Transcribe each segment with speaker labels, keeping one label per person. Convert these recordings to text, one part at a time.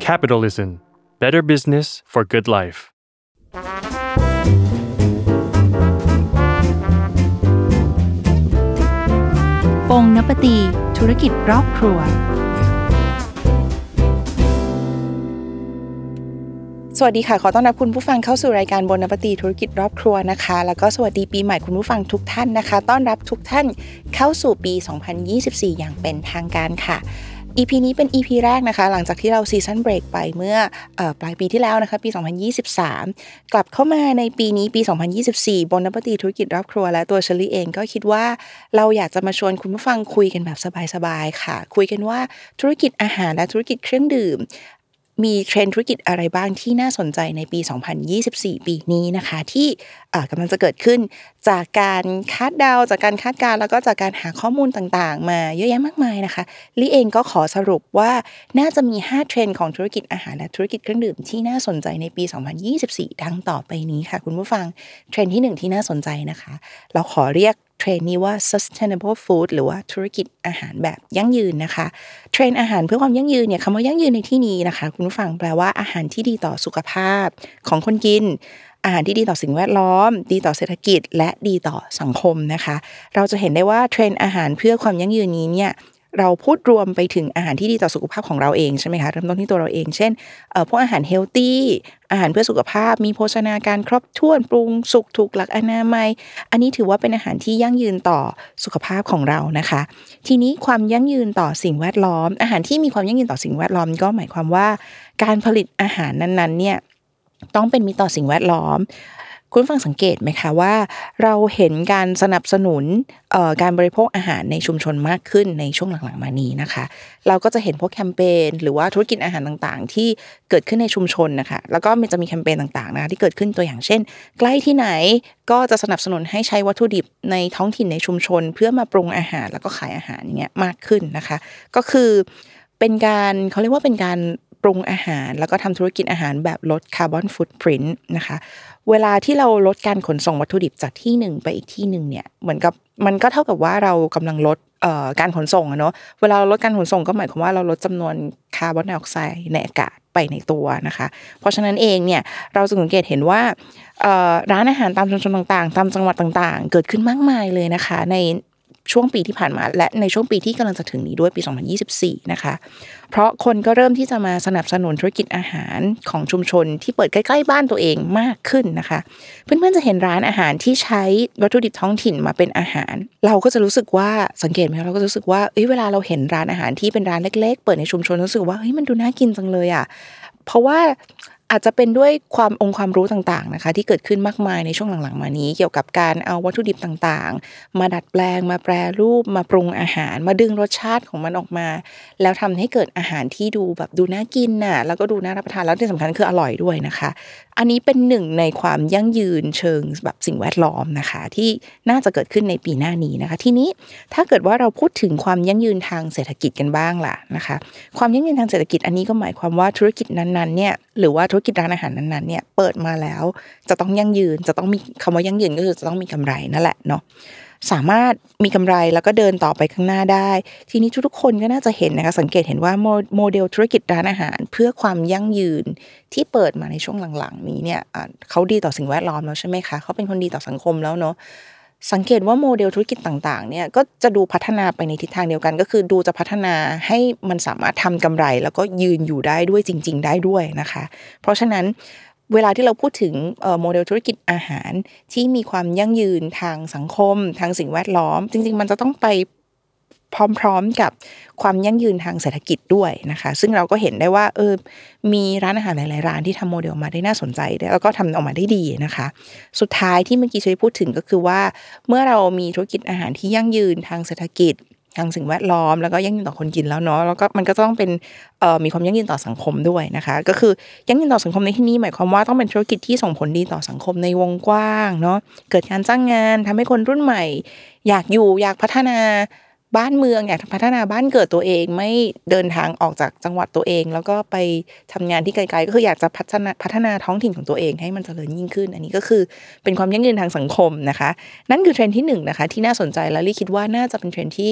Speaker 1: Capitalism Better Business for Good Life
Speaker 2: ปงนปตี ธุรกิจรอบครัว สวัสดีค่ะ ขอต้อนรับคุณผู้ฟังเข้าสู่รายการบนนปตีธุรกิจรอบครัวนะคะ แล้วก็สวัสดีปีใหม่คุณผู้ฟังทุกท่านนะคะ ต้อนรับทุกท่านเข้าสู่ปี 2024 อย่างเป็นทางการค่ะ EP นี้เป็น EP แรกนะคะ หลังจากที่เราซีซันเบรกไปเมื่ออปลายปีที่แล้วนะคะ ปี 2023 กลับเข้ามาในปีนี้ปี 2024 บนนปฏิธุรกิจรอบครัวและตัวเชลี่เองก็คิดว่าเราอยากจะมาชวนคุณผู้ฟังคุยกันแบบสบายๆค่ะ คุยกันว่าธุรกิจอาหารและธุรกิจเครื่องดื่ม มีเทรนธุรกิจอะไรบ้างที่น่าสนใจในปี 2024 ปีนี้นะคะ ที่กำลังจะเกิดขึ้นจากการคาดเดาจากการคาดการณ์แล้วก็จากการหาข้อมูลต่างๆ มาเยอะแยะมากมายนะคะลี่เองก็ขอสรุปว่าน่าจะมี 5 เทรนด์ของธุรกิจอาหารและธุรกิจเครื่องดื่มที่น่าสนใจในปี 2024 ดังต่อไปนี้ค่ะ คุณผู้ฟังเทรนด์ที่ 1 ที่น่าสนใจนะคะ เราขอเรียก เทรนด์นี้ว่า sustainable food หรือว่าธุรกิจอาหารแบบยั่งยืนนะคะ เทรนด์อาหารเพื่อความยั่งยืนเนี่ยคำว่ายั่งยืนในที่นี้นะคะ คุณผู้ฟังแปลว่าอาหารที่ดีต่อสุขภาพของคนกิน อาหารที่ดีต่อสิ่งแวดล้อม ดีต่อเศรษฐกิจ และดีต่อสังคมนะคะ เราจะเห็นได้ว่าเทรนอาหารเพื่อความยั่งยืนนี้เนี่ย เราพูดรวมไปถึงอาหารที่ดีต่อสุขภาพของเราเองใช่ไหมคะเริ่มต้นที่ตัวเราเอง เช่นพวกอาหารเฮลตี้อาหารเพื่อสุขภาพ มีโภชนาการครบถ้วนปรุงสุกถูกหลักอนามัย อันนี้ถือว่าเป็นอาหารที่ยั่งยืนต่อสุขภาพของเรานะคะ ทีนี้ความยั่งยืนต่อสิ่งแวดล้อม อาหารที่มีความยั่งยืนต่อสิ่งแวดล้อม ก็หมายความว่า การผลิตอาหารนั้นๆเนี่ยต้องเป็นมิตรต่อสิ่งแวดล้อม คุณฟังสังเกตไหมคะว่า เราเห็นการสนับสนุนการบริโภคอาหารในชุมชนมากขึ้นในช่วงหลังๆมานี้นะคะ เราก็จะเห็นพวกแคมเปญหรือว่าธุรกิจอาหารต่างๆ ที่เกิดขึ้นในชุมชนนะคะแล้วก็มันจะมีแคมเปญต่างๆนะคะที่เกิดขึ้นตัวอย่างเช่น ใกล้ที่ไหนก็จะสนับสนุนให้ใช้วัตถุดิบในท้องถิ่นในชุมชน เพื่อมาปรุงอาหารแล้วก็ขายอาหารอย่างเงี้ยมากขึ้นนะคะ ก็คือเป็นการเขาเรียกว่าเป็นการปรุงอาหาร แล้วก็ทำธุรกิจอาหารแบบลดคาร์บอนฟุตพิ้นนะคะ เวลาที่เราลดการขนส่งวัตถุดิบจากที่หนึ่งไปอีกที่หนึ่งเนี่ยเหมือนกับมันก็เท่ากับว่าเรากำลังลดการขนส่งอะเนาะเวลาลดการขนส่งก็หมายความว่าเราลดจำนวนคาร์บอนไดออกไซด์ในอากาศไปในตัวนะคะ เพราะฉะนั้นเองเนี่ยเราจะสังเกตเห็นว่าร้านอาหารตามชุมชนต่างๆ ตามจังหวัดต่างๆ เกิดขึ้นมากมายเลยนะคะ ใน ช่วงปีที่ผ่านมา และในช่วงปีที่กำลังจะถึงนี้ด้วยปี 2024 นะคะ เพราะคนก็เริ่มที่จะมาสนับสนุนธุรกิจอาหารของชุมชนที่เปิดใกล้ ๆ บ้านตัวเองมากขึ้นนะคะ เพื่อนๆจะเห็นร้านอาหารที่ใช้วัตถุดิบท้องถิ่นมาเป็นอาหาร เราก็จะรู้สึกว่าสังเกตไหมเราก็รู้สึกว่าเอ้ยเวลาเราเห็นร้านอาหารที่เป็นร้านเล็ก ๆ เปิดในชุมชนรู้สึกว่าเฮ้ยมันดูน่ากินจังเลยอะเพราะว่า อาจจะเป็นด้วยความองค์ความรู้ต่างๆนะคะ ที่เกิดขึ้นมากมายในช่วงหลังๆ มานี้ เกี่ยวกับการเอาวัตถุดิบต่างๆ มาดัดแปลงมาแปรรูปมาปรุงอาหาร มาดึงรสชาติของมันออกมา แล้วทำให้เกิดอาหารที่ดูแบบดูน่ากินน่ะแล้วก็ดูน่ารับประทานแล้วที่สำคัญคืออร่อยด้วยนะคะ อันนี้เป็นหนึ่งในความยั่งยืนเชิงแบบสิ่งแวดล้อมนะคะ ที่น่าจะเกิดขึ้นในปีหน้านี้นะคะ ทีนี้ถ้าเกิดว่าเราพูดถึงความยั่งยืนทางเศรษฐกิจกันบ้างล่ะนะคะ ความยั่งยืนทางเศรษฐกิจอันนี้ก็หมายความว่าธุรกิจนั้นๆเนี่ยหรือว่าธุรกิจร้านอาหารนั้นๆเนี่ยเปิดมาแล้วจะต้องยั่งยืนจะต้องมีคำว่ายั่งยืนก็คือจะต้องมีกำไรนั่นแหละเนาะสามารถมีกำไรแล้วก็เดินต่อไปข้างหน้าได้ ทีนี้ทุกๆคนก็น่าจะเห็นนะคะสังเกตเห็นว่าโมเดลธุรกิจร้านอาหาร เพื่อความยั่งยืนที่เปิดมาในช่วงหลังๆ นี้เนี่ยเขาดีต่อสิ่งแวดล้อมแล้วใช่ไหมคะเขาเป็นคนดีต่อสังคมแล้วเนาะ สังเกตว่าโมเดลธุรกิจต่างๆเนี่ยก็จะดูพัฒนาไปในทิศทางเดียวกัน ก็คือดูจะพัฒนาให้มันสามารถทำกำไร แล้วก็ยืนอยู่ได้ด้วยจริง ๆ ได้ด้วยนะคะ เพราะฉะนั้นเวลาที่เราพูดถึงโมเดลธุรกิจอาหารที่มีความยั่งยืนทางสังคม ทางสิ่งแวดล้อม จริง ๆ มันจะต้องไป พร้อมๆกับความยั่งยืนทางเศรษฐกิจด้วยนะคะ ซึ่งเราก็เห็นได้ว่าเออมีร้านอาหารหลายๆร้านที่ทำโมเดลมาได้น่าสนใจ แล้วก็ทำออกมาได้ดีนะคะ สุดท้ายที่เมื่อกี้ช่วยพูดถึงก็คือว่า เมื่อเรามีธุรกิจอาหารที่ยั่งยืนทางเศรษฐกิจทางสิ่งแวดล้อมแล้วก็ยั่งยืนต่อคนกินแล้วเนาะแล้วก็มันก็ต้องเป็นมีความยั่งยืนต่อสังคมด้วยนะคะ ก็คือยั่งยืนต่อสังคมในที่นี้หมายความว่าต้องเป็นธุรกิจที่ส่งผลดีต่อสังคมในวงกว้างเนาะเกิดการจ้างงานทำให้คนรุ่นใหม่ อยากอยู่อยากพัฒนา บ้านเมืองอยากพัฒนาบ้านเกิดตัวเองไม่เดินทางออกจากจังหวัดตัวเอง แล้วก็ไปทำงานที่ไกลๆก็คืออยากจะพัฒนาพัฒนาท้องถิ่นของตัวเองให้มันเจริญยิ่งขึ้น อันนี้ก็คือเป็นความยั่งยืนทางสังคมนะคะ นั่นคือเทรนด์ที่หนึ่งนะคะที่น่าสนใจและลี่คิดว่าน่าจะเป็นเทรนด์ที่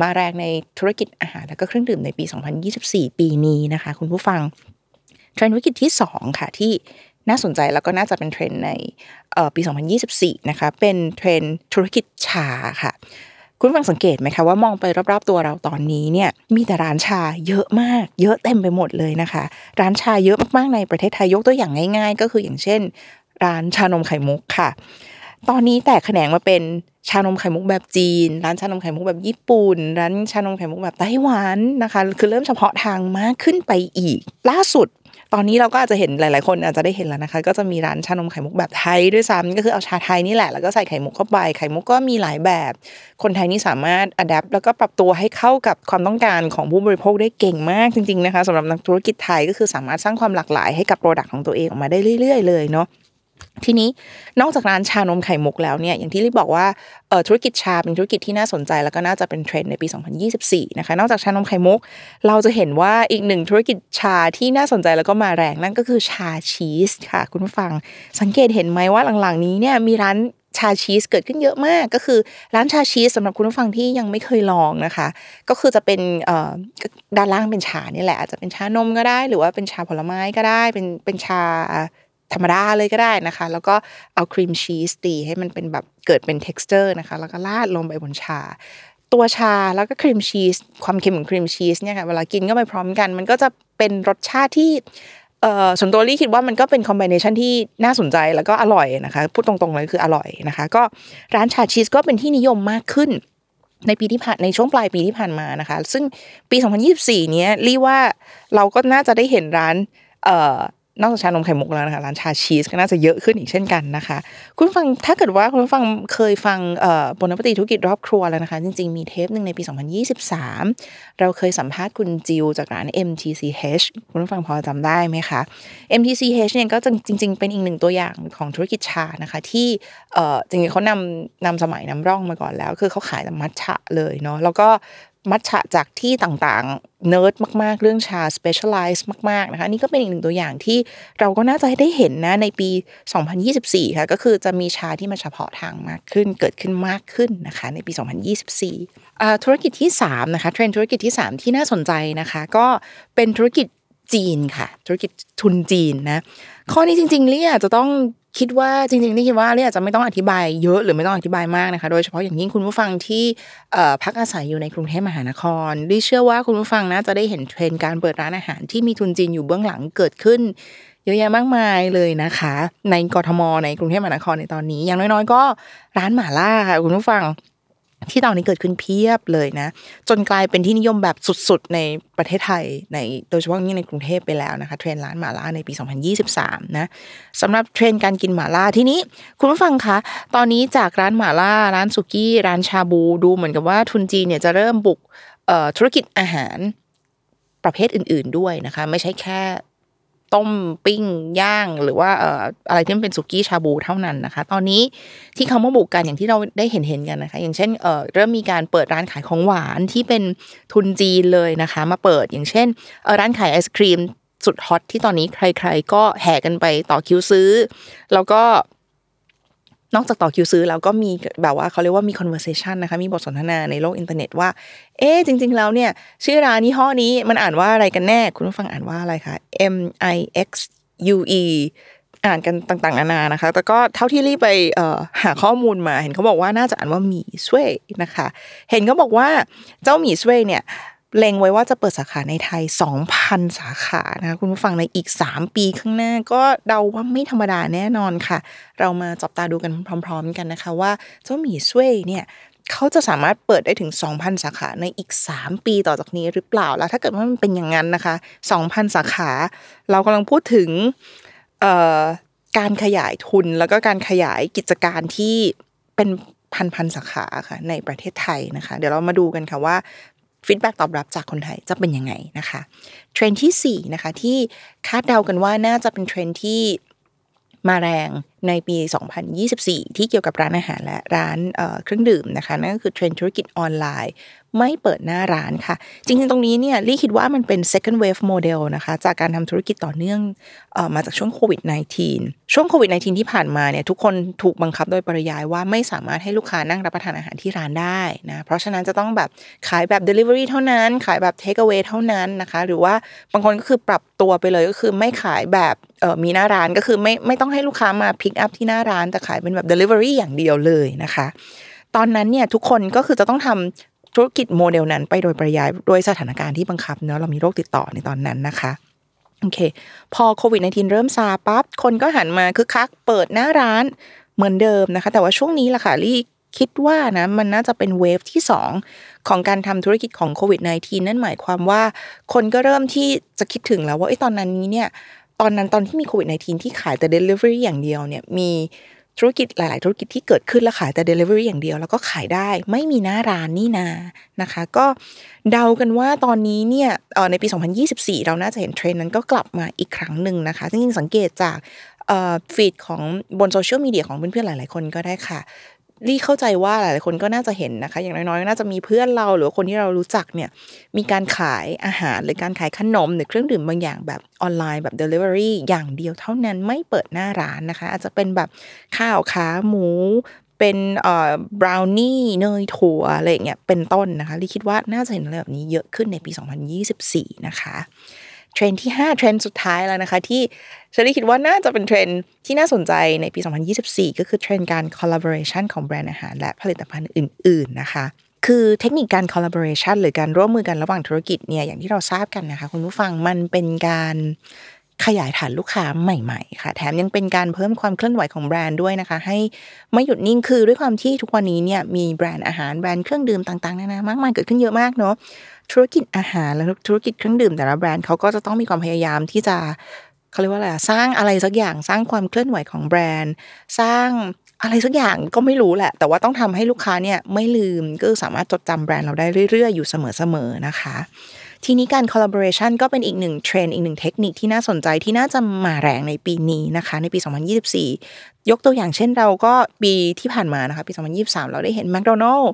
Speaker 2: มาแรงในธุรกิจอาหารและก็เครื่องดื่มในปี 2024 ปีนี้นะคะ คุณผู้ฟังเทรนด์ธุรกิจที่ 2 ค่ะที่น่าสนใจแล้วก็น่าจะเป็นเทรนด์ในปี 2024 นะคะเป็นเทรนด์ธุรกิจชาค่ะ คุณผู้ฟังสังเกตไหมคะว่ามองไปรอบๆตัวเราตอนนี้เนี่ยมีแต่ร้านชาเยอะมาก เยอะเต็มไปหมดเลยนะคะ ร้านชาเยอะมากๆในประเทศไทยยกตัวอย่างง่าย ๆ ก็คืออย่างเช่น ร้านชานมไข่มุกค่ะ ตอนนี้แตกแขนงมาเป็นชานมไข่มุกแบบจีน ร้านชานมไข่มุกแบบญี่ปุ่น ร้านชานมไข่มุกแบบไต้หวันนะคะ คือเริ่มเฉพาะทางมากขึ้นไปอีก ล่าสุด ตอนนี้เราก็อาจจะเห็นหลาย ๆ คนอาจจะได้เห็นแล้วนะคะ ก็จะมีร้านชานมไข่มุกแบบไทยด้วยซ้ำก็คือเอาชาไทยนี่แหละแล้วก็ใส่ไข่มุกเข้าไปไข่มุกก็มีหลายแบบ คนไทยนี่สามารถ adapt แล้วก็ปรับตัวให้เข้ากับความต้องการของผู้บริโภคได้เก่งมากจริง ๆ นะคะสำหรับนักธุรกิจไทยก็คือสามารถสร้างความหลากหลายให้กับ product ของตัวเองออกมาได้เรื่อย ๆ เลยเนาะ ทีนี้นอกจากร้านชานมไข่มุกแล้วเนี่ยอย่างที่รีบบอกว่าธุรกิจชาเป็นธุรกิจที่น่าสนใจ แล้วก็น่าจะเป็นเทรนด์ในปี 2024 นะคะนอกจากชานมไข่มุก เราจะเห็นว่าอีกหนึ่งธุรกิจชาที่น่าสนใจแล้วก็มาแรงนั่นก็คือชาชีสค่ะ คุณผู้ฟัง สังเกตเห็นไหมว่าหลังๆ นี้เนี่ยมีร้านชาชีสเกิดขึ้นเยอะมากก็คือร้านชาชีสสำหรับคุณผู้ฟังที่ยังไม่เคยลองนะคะ ก็คือจะเป็นด้านล่างเป็นชานี่แหละอาจจะเป็นชานมก็ได้ หรือว่าเป็นชาผลไม้ก็ได้ เป็นเป็นชา ธรรมดาเลยก็ได้นะคะ แล้วก็เอาครีมชีสตีให้มันเป็นแบบเกิดเป็น t e x t อร์นะคะ แล้วก็ราดลงไปบนชา ตัวชาแล้วก็ครีมชีสความเค็มของครีมชีสเนี่ยค่ะเวลากินก็ไปพร้อมกัน มันก็จะเป็นรสชาติที่เอ่อส่วนตัวลี่คิดว่ามันก็เป็น combination ที่น่าสนใจแล้วก็อร่อยนะคะ พูดตรงๆเลยคืออร่อยนะคะ ก็ร้านชาชีสก็เป็นที่นิยมมากขึ้น ในปีที่ผ่านในช่วงปลายปีที่ผ่านมานะคะ ซึ่งปี 2024 เนี้ยลี่ว่าเราก็น่าจะได้เห็นร้านเอ่อ นอกจากชานมไข่มุกแล้วนะคะร้านชาชีสก็น่าจะเยอะขึ้นอีกเช่นกันนะคะ คุณฟังถ้าเกิดว่าคุณฟังเคยฟังบนปฏิธุรกิจรอบครัวแล้วนะคะ จริงๆ มีเทปหนึ่งในปี 2023 เราเคยสัมภาษณ์คุณจิวจากร้าน MTCH คุณฟังพอจำได้ไหมคะ MTCH เนี่ยก็จริง ๆ เป็นอีกหนึ่งตัวอย่างของธุรกิจชานะคะ ที่จริงๆเขานำนำสมัยนำร่องมาก่อนแล้ว คือเขาขายแต่มัทฉะเลยเนาะแล้วก็ มัทฉะจากที่ต่างๆ เนิร์ดมากๆ เรื่องชา specialize มากๆ นะคะนี่ก็เป็นอีกหนึ่งตัวอย่างที่เราก็น่าจะได้เห็นนะในปี 2024 ค่ะ ก็คือจะมีชาที่มาเฉพาะทางมากขึ้น เกิดขึ้นมากขึ้นนะคะ ในปี 2024 ธุรกิจที่ 3 นะคะ เทรนธุรกิจที่ 3 ที่น่าสนใจนะคะ ก็เป็นธุรกิจจีนค่ะ ธุรกิจทุนจีนนะ ข้อนี้จริงๆเรียจะต้อง คิดว่าจริงๆนี่คิดว่าเรียจะไม่ต้องอธิบายเยอะหรือไม่ต้องอธิบายมากนะคะ โดยเฉพาะอย่างยิ่งคุณผู้ฟังที่พักอาศัยอยู่ในกรุงเทพมหานครดิเชื่อว่าคุณผู้ฟังน่าจะได้เห็นเทรนด์การเปิดร้านอาหารที่มีทุนจีนอยู่เบื้องหลังเกิดขึ้นเยอะแยะมากมายเลยนะคะ ในกรทมในกรุงเทพมหานครในตอนนี้ อย่างน้อยๆ ก็ร้านหม่าล่าค่ะคุณผู้ฟัง ที่ตอนนี้เกิดขึ้นเพียบเลยนะ จนกลายเป็นที่นิยมแบบสุดๆ ในประเทศไทยในโดยเฉพาะยิ่งในกรุงเทพไปแล้วนะคะเทรนร้านหมาล่าในปี 2023 นะสำหรับเทรนการกินหมาล่าที่นี้ คุณผู้ฟังคะตอนนี้จากร้านหมาล่า ร้านสุกี้ ร้านชาบูดูเหมือนกับว่าทุนจีนเนี่ยจะเริ่มบุกธุรกิจอาหารประเภทอื่น ๆด้วยนะคะ ไม่ใช่แค่ ต้มปิ้งย่าง หรือว่าเอ่ออะไรที่มันเป็นสุกี้ชาบูเท่านั้นนะคะ ตอนนี้ที่เขามาบุกกันอย่างที่เราได้เห็นเห็นกันนะคะ อย่างเช่นเอ่อเริ่มมีการเปิดร้านขายของหวานที่เป็นทุนจีนเลยนะคะ มาเปิดอย่างเช่นเออร้านขายไอศครีมสุดฮอตที่ตอนนี้ใคร ๆ ก็แห่กันไปต่อคิวซื้อ แล้วก็ นอกจากต่อคิวซื้อแล้วก็มีแบบว่าเขาเรียกว่ามี conversation นะคะ มีบทสนทนาในโลกอินเทอร์เน็ตว่า เอ๊จริง ๆ แล้วเนี่ย ชื่อร้านนี้ห้อนี้มันอ่านว่าอะไรกันแน่ คุณผู้ฟังอ่านว่าอะไรคะ M I X U E อ่านกันต่างๆนานานะคะ แต่ก็เท่าที่รีบไปหาข้อมูลมา เห็นเขาบอกว่าน่าจะอ่านว่าหมี่สวยนะคะ เห็นเขาบอกว่าเจ้าหมี่สวยเนี่ย เล็งไว้ว่าจะเปิดสาขาในไทย 2,000 สาขานะคะคุณผู้ฟังในอีก 3 ปีข้างหน้า ก็เดาว่าไม่ธรรมดาแน่นอนค่ะ เรามาจับตาดูกันพร้อม ๆ กันนะคะว่าเจ้าหมี่ช่วยเนี่ยเขาจะสามารถเปิดได้ถึง 2,000 สาขาในอีก 3 ปีต่อจากนี้หรือเปล่าแล้วถ้าเกิดว่ามันเป็นอย่างนั้นนะคะ 2,000 สาขา เรากำลังพูดถึงการขยายทุนแล้วก็การขยายกิจการที่เป็นพันพันสาขาค่ะในประเทศไทยนะคะ เดี๋ยวเรามาดูกันค่ะว่า feedback อบรับจากคนไทยจะเป็นยังไงนะคะเทรนด์ที่4นะคะที่คาดเดากันว่าน่าจะเป็นเทรนด์ที่มาแรง ในปี 2024 ที่เกี่ยวกับร้านอาหารและร้านเครื่องดื่มนะคะนั่นก็คือเทรนด์ธุรกิจออนไลน์ ไม่เปิดหน้าร้านค่ะ จริงๆ ตรงนี้เนี่ยลี่คิดว่ามันเป็น second wave model นะคะจากการทำธุรกิจต่อเนื่องออกมาจากช่วงโควิด -19 ช่วงโควิด -19 ที่ผ่านมาเนี่ยทุกคนถูกบังคับโดยปริยายว่าไม่สามารถให้ลูกค้านั่งรับประทานอาหารที่ร้านได้นะเพราะฉะนั้นจะต้องแบบขายแบบ delivery เท่านั้น ขายแบบ take away เท่านั้นนะคะ หรือว่าบางคนก็คือปรับตัวไปเลยก็คือไม่ขายแบบมีหน้าร้านก็คือไม่ไม่ต้องให้ลูกค้ามาพิกอัพที่หน้าร้านแต่ขายเป็นแบบ Delivery อย่างเดียวเลยนะคะ ตอนนั้นเนี่ยทุกคนก็คือจะต้องทำธุรกิจโมเดลนั้นไปโดยปริยายโดยสถานการณ์ที่บังคับเนาะเรามีโรคติดต่อในตอนนั้นนะคะโอเค พอโควิด -19 เริ่มซาปั๊บคนก็หันมาคึกคักเปิดหน้าร้านเหมือนเดิมนะคะ แต่ว่าช่วงนี้ล่ะค่ะลี่คิดว่านะมันน่าจะเป็นเวฟที่ 2 ของการทำธุรกิจของโควิด -19 นั่นหมายความว่า คนก็เริ่มที่จะคิดถึงแล้วว่าไอ้ตอนนั้นนี้เนี่ย ตอนนั้นตอนที่มีโควิด -19 ที่ขายแต่ Delivery อย่างเดียวเนี่ยมีธุรกิจหลาย ๆ ธุรกิจที่เกิดขึ้นแล้วขายแต่ Delivery อย่างเดียว แล้วก็ขายได้ไม่มีหน้าร้านนี่นานะคะ ก็เดากันว่าตอนนี้เนี่ยในปี 2024 เราน่าจะเห็นเทรนด์นั้นก็กลับมาอีกครั้งหนึ่งนะคะจริงๆสังเกตจาก feed ของบนโซเชียลมีเดียของเพื่อนๆหลาย ๆ คนก็ได้ค่ะ ลี่เข้าใจว่าหลายๆคนก็น่าจะเห็นนะคะ อย่างน้อยๆ น่าจะมีเพื่อนเราหรือคนที่เรารู้จักเนี่ยมีการขายอาหารหรือการขายขนมหรือเครื่องดื่มบางอย่างแบบออนไลน์แบบ Delivery อย่างเดียวเท่านั้นไม่เปิดหน้าร้านนะคะ อาจจะเป็นแบบข้าวขาหมู เป็นเอ่อบราวนี่เนยถั่วอะไรเงี้ยเป็นต้นนะคะลี่คิดว่าน่าจะเห็นอะไรแบบนี้เยอะขึ้นในปี 2024 นะคะ เทรนด์ที่ 5 เทรนด์สุดท้ายแล้วนะคะ ที่เชอรี่คิดว่าน่าจะเป็นเทรนด์ที่น่าสนใจในปี 2024 ก็คือเทรนด์การ collaboration ของแบรนด์อาหารและผลิตภัณฑ์อื่น ๆ นะคะ คือเทคนิคการ collaboration หรือการร่วมมือกันระหว่างธุรกิจเนี่ยอย่างที่เราทราบกันนะคะ คุณผู้ฟังมันเป็นการ ขยายฐานลูกค้าใหม่ๆ ค่ะ แถมยังเป็นการเพิ่มความเคลื่อนไหวของแบรนด์ด้วยนะคะ ให้ไม่หยุดนิ่งคือด้วยความที่ทุกวันนี้เนี่ยมีแบรนด์อาหารแบรนด์เครื่องดื่มต่างๆนานามากมายเกิดขึ้นเยอะมากเนาะธุรกิจอาหารและธุรกิจเครื่องดื่มแต่ละแบรนด์เขาก็จะต้องมีความพยายามที่จะเขาเรียกว่าอะไรสร้างอะไรสักอย่างสร้างความเคลื่อนไหวของแบรนด์ สร้างอะไรสักอย่างก็ไม่รู้แหละ แต่ว่าต้องทำให้ลูกค้าเนี่ยไม่ลืมก็สามารถจดจำแบรนด์เราได้เรื่อยๆ อยู่เสมอๆนะคะ ทีนี้การ collaboration ก็เป็นอีกหนึ่งเทรนอีกหนึ่งเทคนิคที่น่าสนใจที่น่าจะมาแรงในปีนี้นะคะ ในปี 2024 ยกตัวอย่างเช่นเราก็ปีที่ผ่านมานะคะ ปี 2023 เราได้เห็น McDonald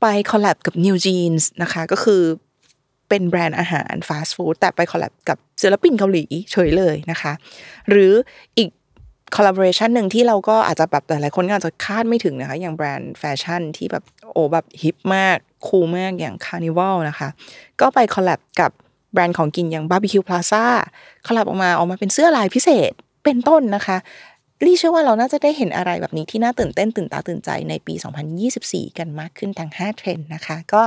Speaker 2: ไป collab กับ New Jeans นะคะก็คือเป็นแบรนด์อาหารฟาสต์ฟู้ดแต่ไป collab กับศิลปินเกาหลีเฉยเลยนะคะ หรืออีก collaboration หนึ่งที่เราก็อาจจะแบบหลายคนก็อาจจะคาดไม่ถึงนะคะ อย่างแบรนด์แฟชั่นที่แบบโอ้แบบ hip มาก cool มากอย่าง Carnival นะคะ ก็ไป collab กับแบรนด์ของกินอย่างบาร์บีคิวพลาซ่าcollab ออกมาออกมาเป็นเสื้อลายพิเศษเป็นต้นนะคะรี่เชื่อว่าเราน่าจะได้เห็นอะไรแบบนี้ที่น่าตื่นเต้นตื่นตาตื่นใจในปี 2024 กันมากขึ้นทั้ง5 เทรนด์นะคะ ก็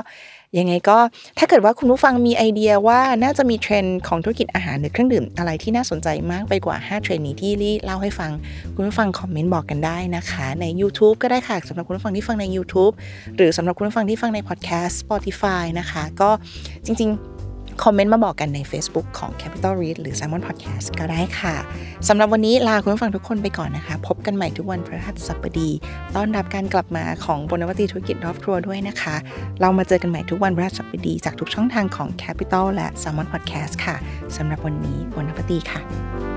Speaker 2: ยังไงก็ถ้าเกิดว่าคุณผู้ฟังมีไอเดียว่าน่าจะมีเทรนด์ของธุรกิจอาหารหรือเครื่องดื่มอะไรที่น่าสนใจมากไปกว่า 5 เทรนด์นี้ที่รี่เล่าให้ฟัง คุณผู้ฟังคอมเมนต์บอกกันได้นะคะ ใน YouTube ก็ได้ค่ะสำหรับคุณผู้ฟังที่ฟังใน YouTube หรือสำหรับคุณผู้ฟังที่ฟังในพอดแคสต์ Spotify นะคะ ก็จริง ๆ คอมเมนต์มาบอกกันใน Facebook ของ Capital Read หรือ Simon Podcast ก็ได้ค่ะสำหรับวันนี้ลาคุณผู้ฟังทุกคนไปก่อนนะคะ พบกันใหม่ทุกวันพฤหัสบดี ต้อนรับการกลับมาของบนวัติธุรกิจรอบครัวด้วยนะคะ เรามาเจอกันใหม่ทุกวันพฤหัสบดีจากทุกช่องทางของ Capital และ Simon Podcast ค่ะสำหรับวันนี้บนวัติค่ะ